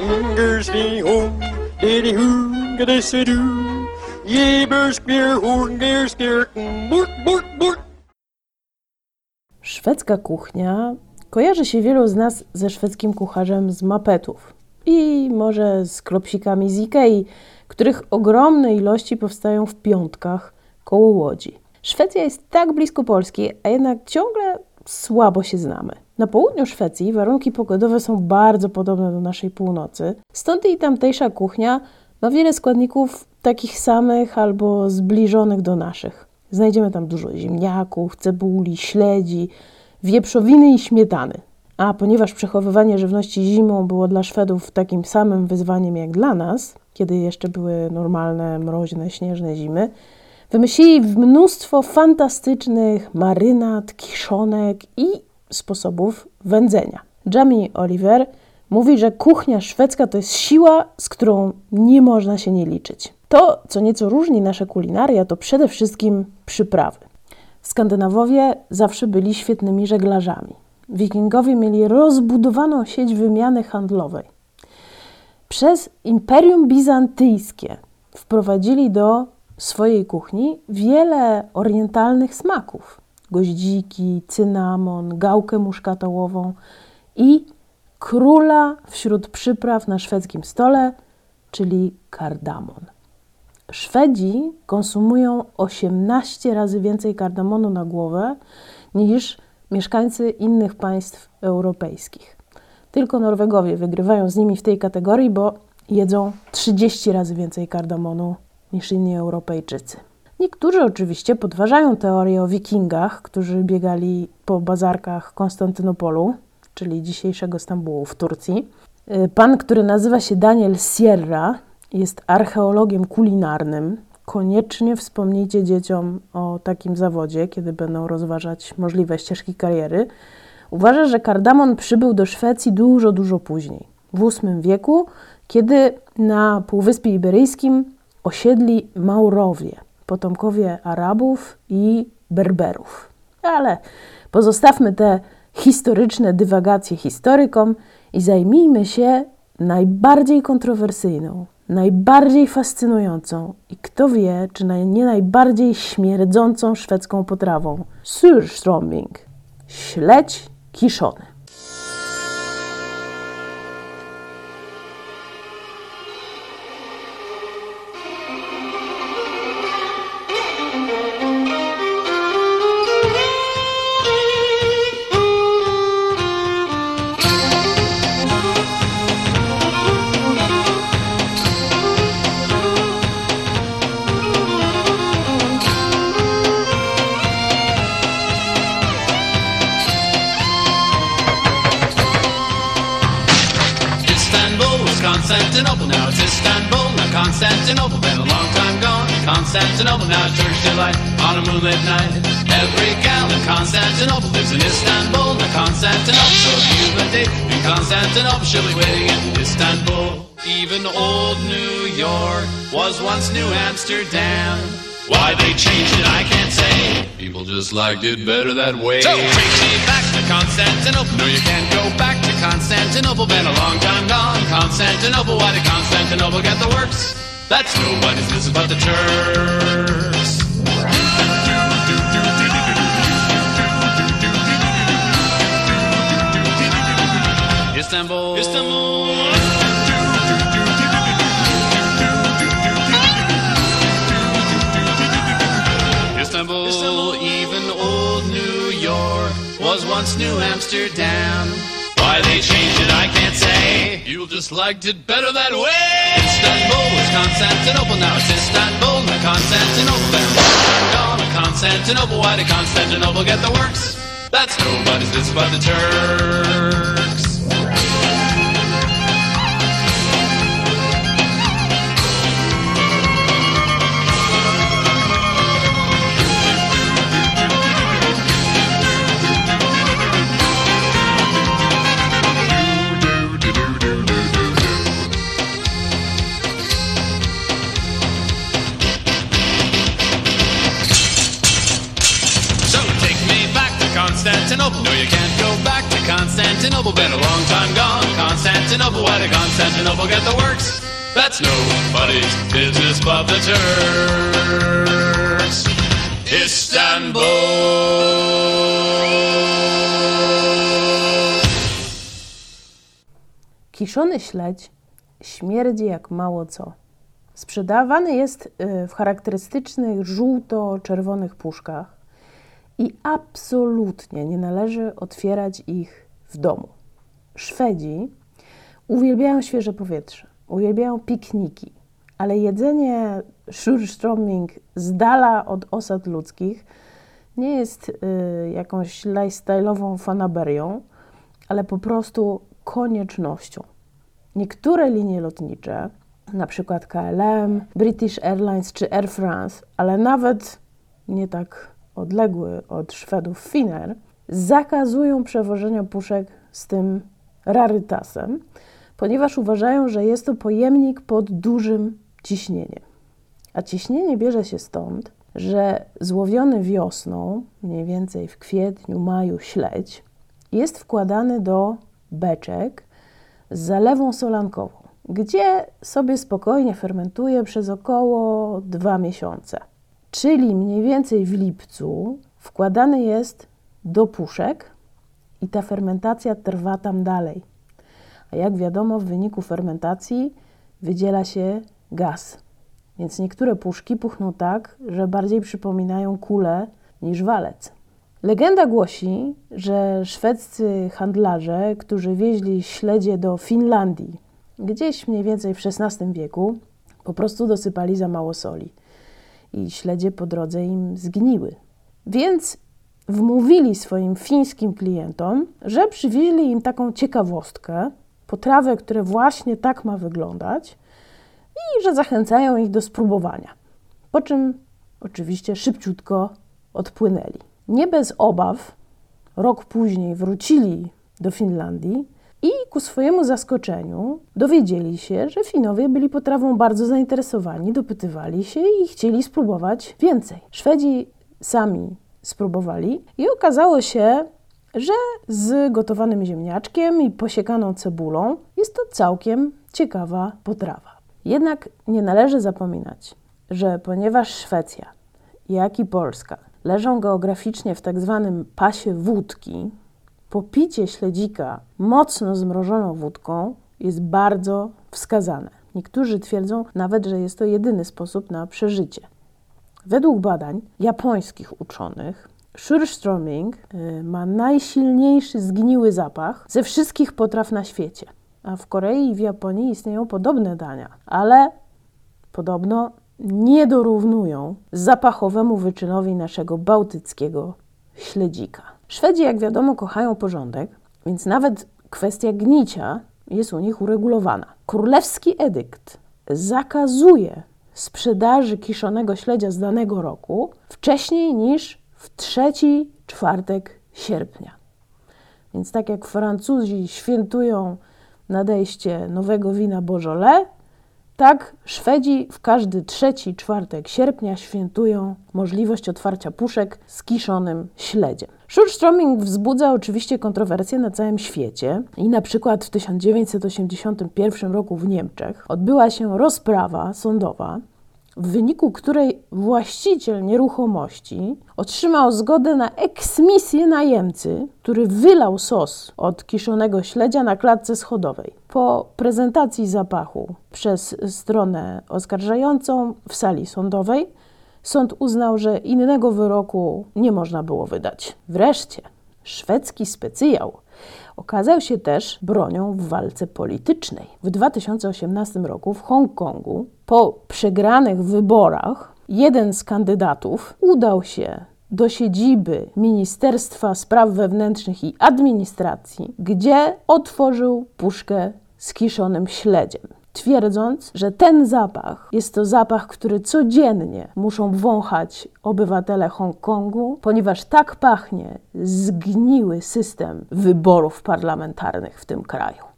Ingersby home, diddy hoo, gadissa doo. Jeberskbier, hoorngeer, skirken, burk, burk, burk. Szwedzka kuchnia kojarzy się wielu z nas ze szwedzkim kucharzem z mapetów i może z klopsikami z Ikei, których ogromne ilości powstają w piątkach koło Łodzi. Szwecja jest tak blisko Polski, a jednak ciągle słabo się znamy. Na południu Szwecji warunki pogodowe są bardzo podobne do naszej północy, stąd i tamtejsza kuchnia ma wiele składników takich samych albo zbliżonych do naszych. Znajdziemy tam dużo ziemniaków, cebuli, śledzi, wieprzowiny i śmietany. A ponieważ przechowywanie żywności zimą było dla Szwedów takim samym wyzwaniem jak dla nas, kiedy jeszcze były normalne, mroźne, śnieżne zimy, wymyślili mnóstwo fantastycznych marynat, kiszonek i sposobów wędzenia. Jamie Oliver mówi, że kuchnia szwedzka to jest siła, z którą nie można się nie liczyć. To, co nieco różni nasze kulinaria, to przede wszystkim przyprawy. Skandynawowie zawsze byli świetnymi żeglarzami. Wikingowie mieli rozbudowaną sieć wymiany handlowej. Przez Imperium Bizantyjskie wprowadzili do swojej kuchni wiele orientalnych smaków: goździki, cynamon, gałkę muszkatołową i króla wśród przypraw na szwedzkim stole, czyli kardamon. Szwedzi konsumują 18 razy więcej kardamonu na głowę niż mieszkańcy innych państw europejskich. Tylko Norwegowie wygrywają z nimi w tej kategorii, bo jedzą 30 razy więcej kardamonu niż inni Europejczycy. Niektórzy oczywiście podważają teorię o wikingach, którzy biegali po bazarkach Konstantynopolu, czyli dzisiejszego Stambułu w Turcji. Pan, który nazywa się Daniel Sierra, jest archeologiem kulinarnym. Koniecznie wspomnijcie dzieciom o takim zawodzie, kiedy będą rozważać możliwe ścieżki kariery. Uważa, że kardamon przybył do Szwecji dużo, dużo później, w VIII wieku, kiedy na Półwyspie Iberyjskim osiedli Maurowie, potomkowie Arabów i Berberów. Ale pozostawmy te historyczne dywagacje historykom i zajmijmy się najbardziej kontrowersyjną, najbardziej fascynującą i kto wie, czy nie najbardziej śmierdzącą szwedzką potrawą surströmming, śledź kiszony. Constantinople, now it's Istanbul, now Constantinople, been a long time gone. Constantinople, now it's Turkish delight on a moonlit night. Every gal in Constantinople lives in Istanbul, now Constantinople. So if you've a date in Constantinople, she'll be waiting in Istanbul. Even old New York was once New Amsterdam. Why they changed it, I can't say. People just liked it better that way. So take me back to Constantinople. No, you can't go back to Constantinople. Been a long time gone. Constantinople. Why did Constantinople get the works? That's nobody's business but the Turks. Just liked it better that way. Istanbul was Constantinople, now it's Istanbul, not Constantinople. Been a gonna Constantinople. Why did Constantinople get the works? That's nobody's business but the Turks. Kiszony śledź śmierdzi jak mało co. Sprzedawany jest y, w charakterystycznych żółto-czerwonych puszkach i absolutnie nie należy otwierać ich w domu. Szwedzi uwielbiają świeże powietrze, uwielbiają pikniki, ale jedzenie Surströmming z dala od osad ludzkich nie jest y, jakąś lifestyle'ową fanaberią, ale po prostu koniecznością. Niektóre linie lotnicze, na przykład KLM, British Airlines czy Air France, ale nawet nie tak odległy od Szwedów Finnair, zakazują przewożenia puszek z tym rarytasem, ponieważ uważają, że jest to pojemnik pod dużym ciśnieniem. A ciśnienie bierze się stąd, że złowiony wiosną, mniej więcej w kwietniu, maju śledź, jest wkładany do beczek z zalewą solankową, gdzie sobie spokojnie fermentuje przez około dwa miesiące. Czyli mniej więcej w lipcu wkładany jest do puszek i ta fermentacja trwa tam dalej. A jak wiadomo, w wyniku fermentacji wydziela się gaz. Więc niektóre puszki puchną tak, że bardziej przypominają kulę niż walec. Legenda głosi, że szwedzcy handlarze, którzy wieźli śledzie do Finlandii, gdzieś mniej więcej w XVI wieku, po prostu dosypali za mało soli i śledzie po drodze im zgniły. Więc wmówili swoim fińskim klientom, że przywieźli im taką ciekawostkę, potrawę, która właśnie tak ma wyglądać i że zachęcają ich do spróbowania. Po czym oczywiście szybciutko odpłynęli. Nie bez obaw, rok później wrócili do Finlandii i ku swojemu zaskoczeniu dowiedzieli się, że Finowie byli potrawą bardzo zainteresowani, dopytywali się i chcieli spróbować więcej. Szwedzi sami spróbowali i okazało się, że z gotowanym ziemniaczkiem i posiekaną cebulą jest to całkiem ciekawa potrawa. Jednak nie należy zapominać, że ponieważ Szwecja, jak i Polska leżą geograficznie w tak zwanym pasie wódki, popicie śledzika mocno zmrożoną wódką jest bardzo wskazane. Niektórzy twierdzą nawet, że jest to jedyny sposób na przeżycie. Według badań japońskich uczonych, Surströmming y, ma najsilniejszy zgniły zapach ze wszystkich potraw na świecie. A w Korei i w Japonii istnieją podobne dania, ale podobno nie dorównują zapachowemu wyczynowi naszego bałtyckiego śledzika. Szwedzi, jak wiadomo, kochają porządek, więc nawet kwestia gnicia jest u nich uregulowana. Królewski edykt zakazuje sprzedaży kiszonego śledzia z danego roku wcześniej niż w trzeci czwartek sierpnia. Więc tak jak Francuzi świętują nadejście nowego wina Beaujolais, tak Szwedzi w każdy trzeci czwartek sierpnia świętują możliwość otwarcia puszek z kiszonym śledziem. Surströmming wzbudza oczywiście kontrowersje na całym świecie i na przykład w 1981 roku w Niemczech odbyła się rozprawa sądowa w wyniku której właściciel nieruchomości otrzymał zgodę na eksmisję najemcy, który wylał sos od kiszonego śledzia na klatce schodowej. Po prezentacji zapachu przez stronę oskarżającą w sali sądowej, sąd uznał, że innego wyroku nie można było wydać. Wreszcie szwedzki specjał okazał się też bronią w walce politycznej. W 2018 roku w Hongkongu, po przegranych wyborach, jeden z kandydatów udał się do siedziby Ministerstwa Spraw Wewnętrznych i Administracji, gdzie otworzył puszkę z kiszonym śledziem twierdząc, że ten zapach jest to zapach, który codziennie muszą wąchać obywatele Hongkongu, ponieważ tak pachnie zgniły system wyborów parlamentarnych w tym kraju.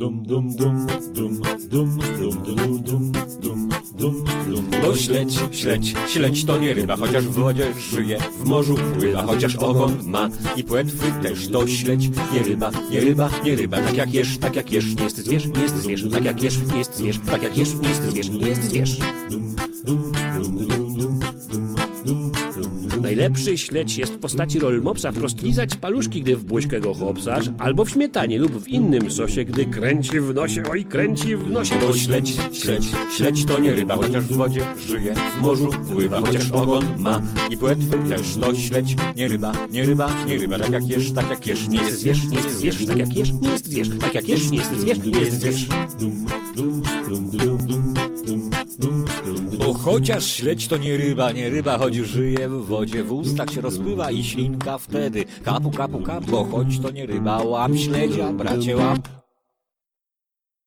Dum dum dum dum dum dum dum dum dum dum dum Bo śledź, śledź, śledź to nie ryba, chociaż w wodzie żyje, w morzu pływa, chociaż ogon ma i płetwy też to śledź, nie ryba, nie ryba, nie ryba, tak jak jesz, tak jak jesz, nie jest zwierz, nie jest zwierz, tak jak jesz, nie jest zwierz, tak jak jesz, nie jest zwierz, nie jest zwierz. Najlepszy śledź jest w postaci rolmopsa wprost lizać paluszki, gdy w buźkę go chłopsasz, albo w śmietanie lub w innym sosie, gdy kręci w nosie, oj kręci w nosie. Bo śledź, śledź, śledź to nie ryba, chociaż w wodzie żyje, w morzu pływa, chociaż ogon ma i płetwy też to śledź, nie ryba, nie ryba, nie ryba, tak jak jesz, tak jak jesz, nie jest zwierz, nie jest zwierz, tak jak jesz, nie jest zwierz, tak jak jesz, nie jest zwierz, nie jest zwierz. Bo chociaż śledź to nie ryba, nie ryba, choć żyje w wodzie, w ustach się rozpływa i ślinka wtedy. Kapu, kapu, kapu, choć to nie ryba, łap śledzia, bracie, łap.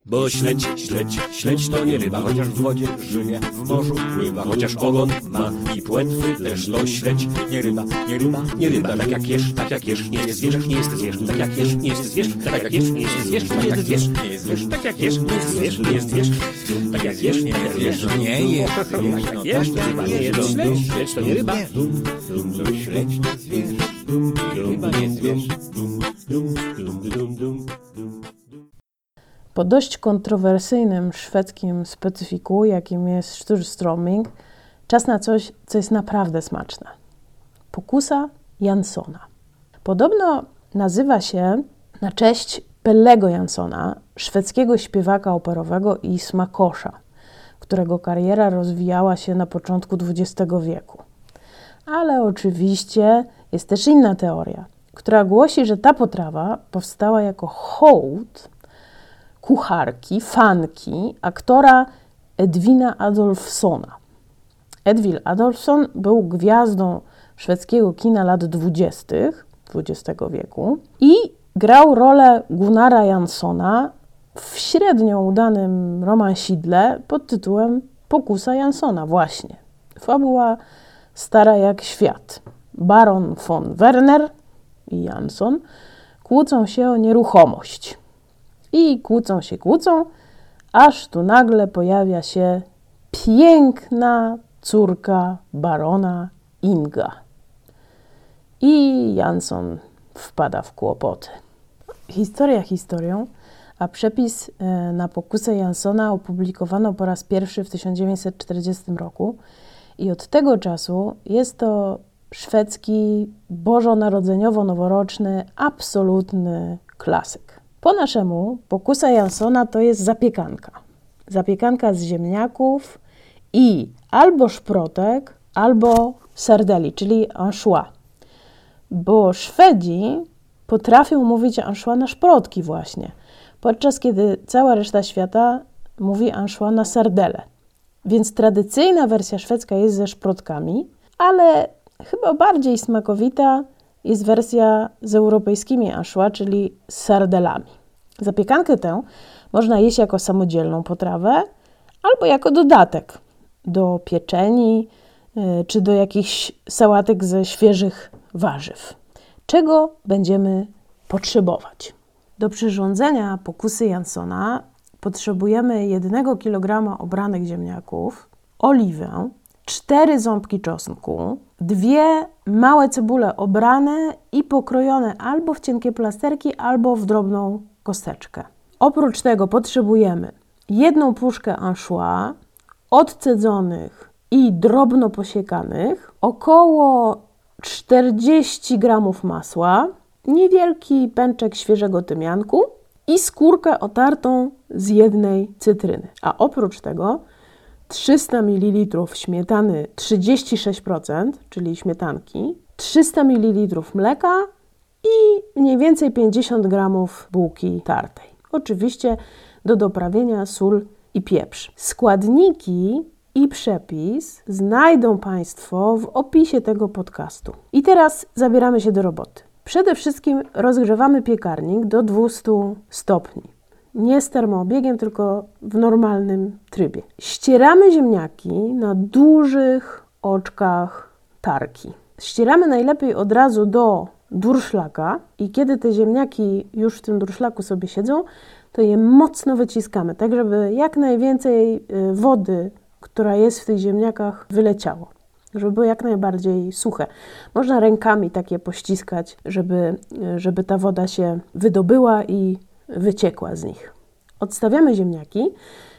Bo śledź, śledź, śledź to nie ryba, chociaż w wodzie żyje, w morzu pływa, chociaż ogon ma i płetwy też to śledź. Nie ryba, nie ryba, nie ryba, tak jak jesz, tak jak jesz, nie jest zwierz, nie jest zwierz, tak jak jesz, nie jest zwierz, tak jak jesz, nie jest zwierz, tak jak jesz, nie jest zwierz, tak jak jesz, nie jest zwierz, nie jest zwierz, tak jak jesz, nie jest zwierz, nie jest, tak jak jesz, ryba nie jest śledź, śledź to nie ryba. To śledź to zwierz, ryba nie zwierz. Po dość kontrowersyjnym szwedzkim specyfiku, jakim jest Sturströmming, czas na coś, co jest naprawdę smaczne. Pokusa Jansona. Podobno nazywa się na cześć Pellego Jansona, szwedzkiego śpiewaka operowego i smakosza, którego kariera rozwijała się na początku XX wieku. Ale oczywiście jest też inna teoria, która głosi, że ta potrawa powstała jako hołd kucharki, fanki, aktora Edwina Adolfsona. Edwin Adolfsson był gwiazdą szwedzkiego kina lat 20. XX wieku i grał rolę Gunnara Janssona w średnio udanym romansidle pod tytułem Pokusa Janssona właśnie. Fabuła stara jak świat. Baron von Werner i Jansson kłócą się o nieruchomość. I kłócą się, kłócą, aż tu nagle pojawia się piękna córka barona Inga. I Jansson wpada w kłopoty. Historia historią, a przepis e, na pokusę Jansona opublikowano po raz pierwszy w 1940 roku i od tego czasu jest to szwedzki bożonarodzeniowo-noworoczny absolutny klasyk. Po naszemu pokusa Jansona to jest zapiekanka. Zapiekanka z ziemniaków i albo szprotek, albo sardeli, czyli anchois. Bo Szwedzi potrafią mówić anchois na szprotki właśnie, podczas kiedy cała reszta świata mówi anchois na sardele. Więc tradycyjna wersja szwedzka jest ze szprotkami, ale chyba bardziej smakowita jest wersja z europejskimi anchois, czyli z sardelami. Zapiekankę tę można jeść jako samodzielną potrawę albo jako dodatek do pieczeni y, czy do jakichś sałatek ze świeżych warzyw. Czego będziemy potrzebować? Do przyrządzenia pokusy Jansona potrzebujemy 1 kg obranych ziemniaków, oliwę, 4 ząbki czosnku, dwie małe cebule obrane i pokrojone albo w cienkie plasterki, albo w drobną kosteczkę. Oprócz tego potrzebujemy jedną puszkę anchois odcedzonych i drobno posiekanych, około 40 gramów masła, niewielki pęczek świeżego tymianku i skórkę otartą z jednej cytryny. A oprócz tego 300 ml śmietany 36%, czyli śmietanki, 300 ml mleka i mniej więcej 50 g bułki tartej. Oczywiście do doprawienia sól i pieprz. Składniki i przepis znajdą Państwo w opisie tego podcastu. I teraz zabieramy się do roboty. Przede wszystkim rozgrzewamy piekarnik do 200 stopni. Nie z termoobiegiem, tylko w normalnym trybie. Ścieramy ziemniaki na dużych oczkach tarki. Ścieramy najlepiej od razu do durszlaka i kiedy te ziemniaki już w tym durszlaku sobie siedzą, to je mocno wyciskamy, tak żeby jak najwięcej y, wody, która jest w tych ziemniakach, wyleciało. Żeby były jak najbardziej suche. Można rękami takie pościskać, żeby, y, żeby ta woda się wydobyła i wyciekła z nich. Odstawiamy ziemniaki,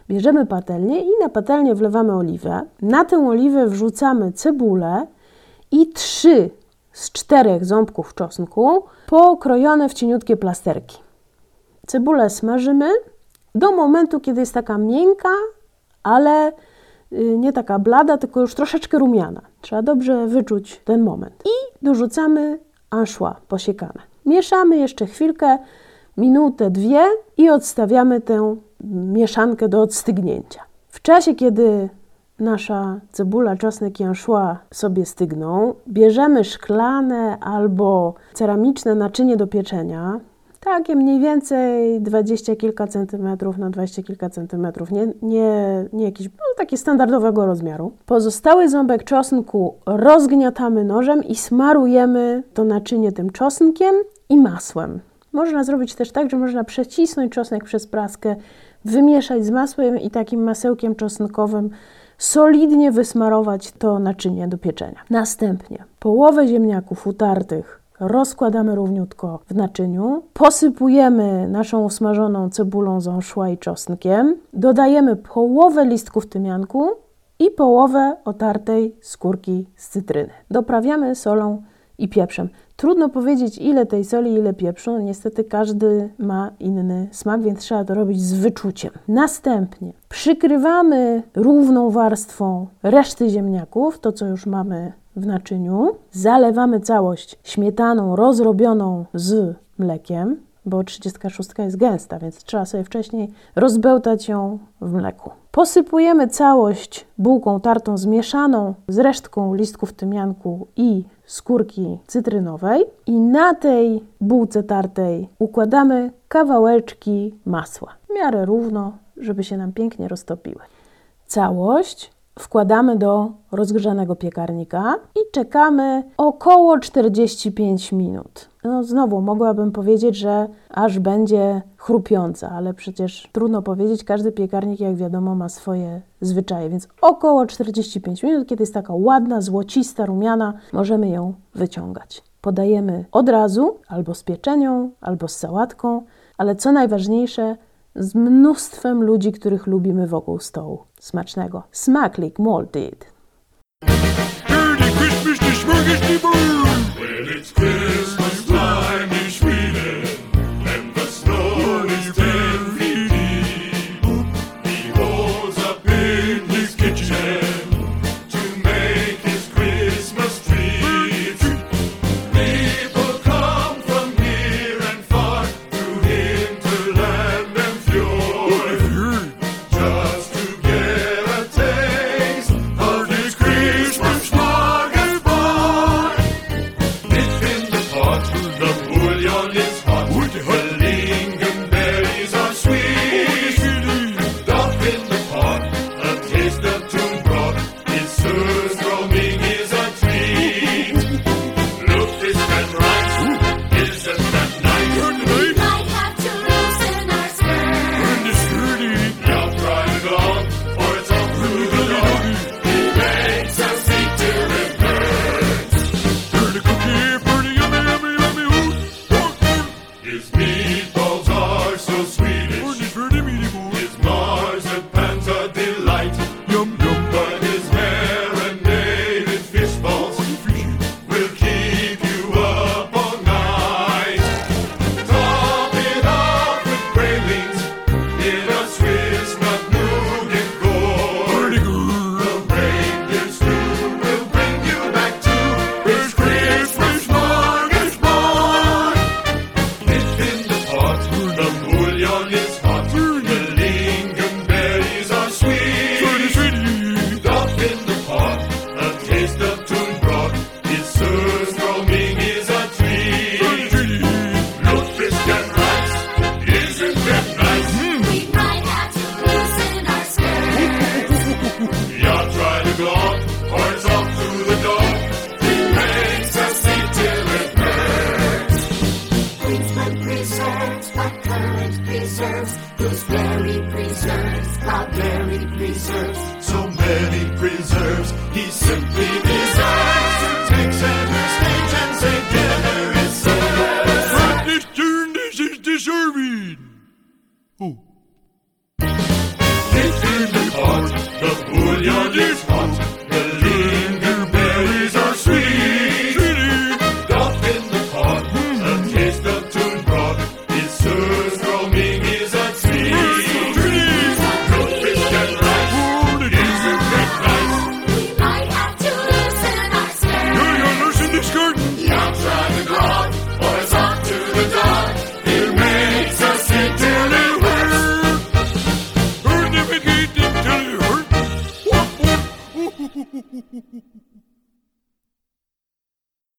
bierzemy patelnię i na patelnię wlewamy oliwę. Na tę oliwę wrzucamy cebulę i trzy z czterech ząbków czosnku pokrojone w cieniutkie plasterki. Cebulę smażymy do momentu, kiedy jest taka miękka, ale y, nie taka blada, tylko już troszeczkę rumiana. Trzeba dobrze wyczuć ten moment. I dorzucamy anchois posiekane. Mieszamy jeszcze chwilkę, minutę, dwie i odstawiamy tę mieszankę do odstygnięcia. W czasie, kiedy nasza cebula, czosnek i anchois sobie stygną, bierzemy szklane albo ceramiczne naczynie do pieczenia, takie mniej więcej 20 kilka centymetrów na 20 kilka centymetrów, nie, nie, nie jakieś, no, takie standardowego rozmiaru. Pozostały ząbek czosnku rozgniatamy nożem i smarujemy to naczynie tym czosnkiem i masłem. Można zrobić też tak, że można przecisnąć czosnek przez praskę, wymieszać z masłem i takim masełkiem czosnkowym solidnie wysmarować to naczynie do pieczenia. Następnie połowę ziemniaków utartych rozkładamy równiutko w naczyniu, posypujemy naszą usmażoną cebulą z anchois i czosnkiem, dodajemy połowę listków tymianku i połowę otartej skórki z cytryny. Doprawiamy solą i pieprzem. Trudno powiedzieć, ile tej soli, ile pieprzu. Niestety każdy ma inny smak, więc trzeba to robić z wyczuciem. Następnie przykrywamy równą warstwą reszty ziemniaków, to co już mamy w naczyniu. Zalewamy całość śmietaną rozrobioną z mlekiem, bo 36 jest gęsta, więc trzeba sobie wcześniej rozbełtać ją w mleku. Posypujemy całość bułką tartą zmieszaną z resztką listków tymianku i skórki cytrynowej i na tej bułce tartej układamy kawałeczki masła. W miarę równo, żeby się nam pięknie roztopiły. Całość wkładamy do rozgrzanego piekarnika i czekamy około 45 minut. No znowu mogłabym powiedzieć, że aż będzie chrupiąca, ale przecież trudno powiedzieć, każdy piekarnik jak wiadomo ma swoje zwyczaje, więc około 45 minut, kiedy jest taka ładna, złocista, rumiana, możemy ją wyciągać. Podajemy od razu, albo z pieczenią, albo z sałatką, ale co najważniejsze, z mnóstwem ludzi, których lubimy wokół stołu. Smacznego. Smaklik smorgasbord. When it's people. your disposal.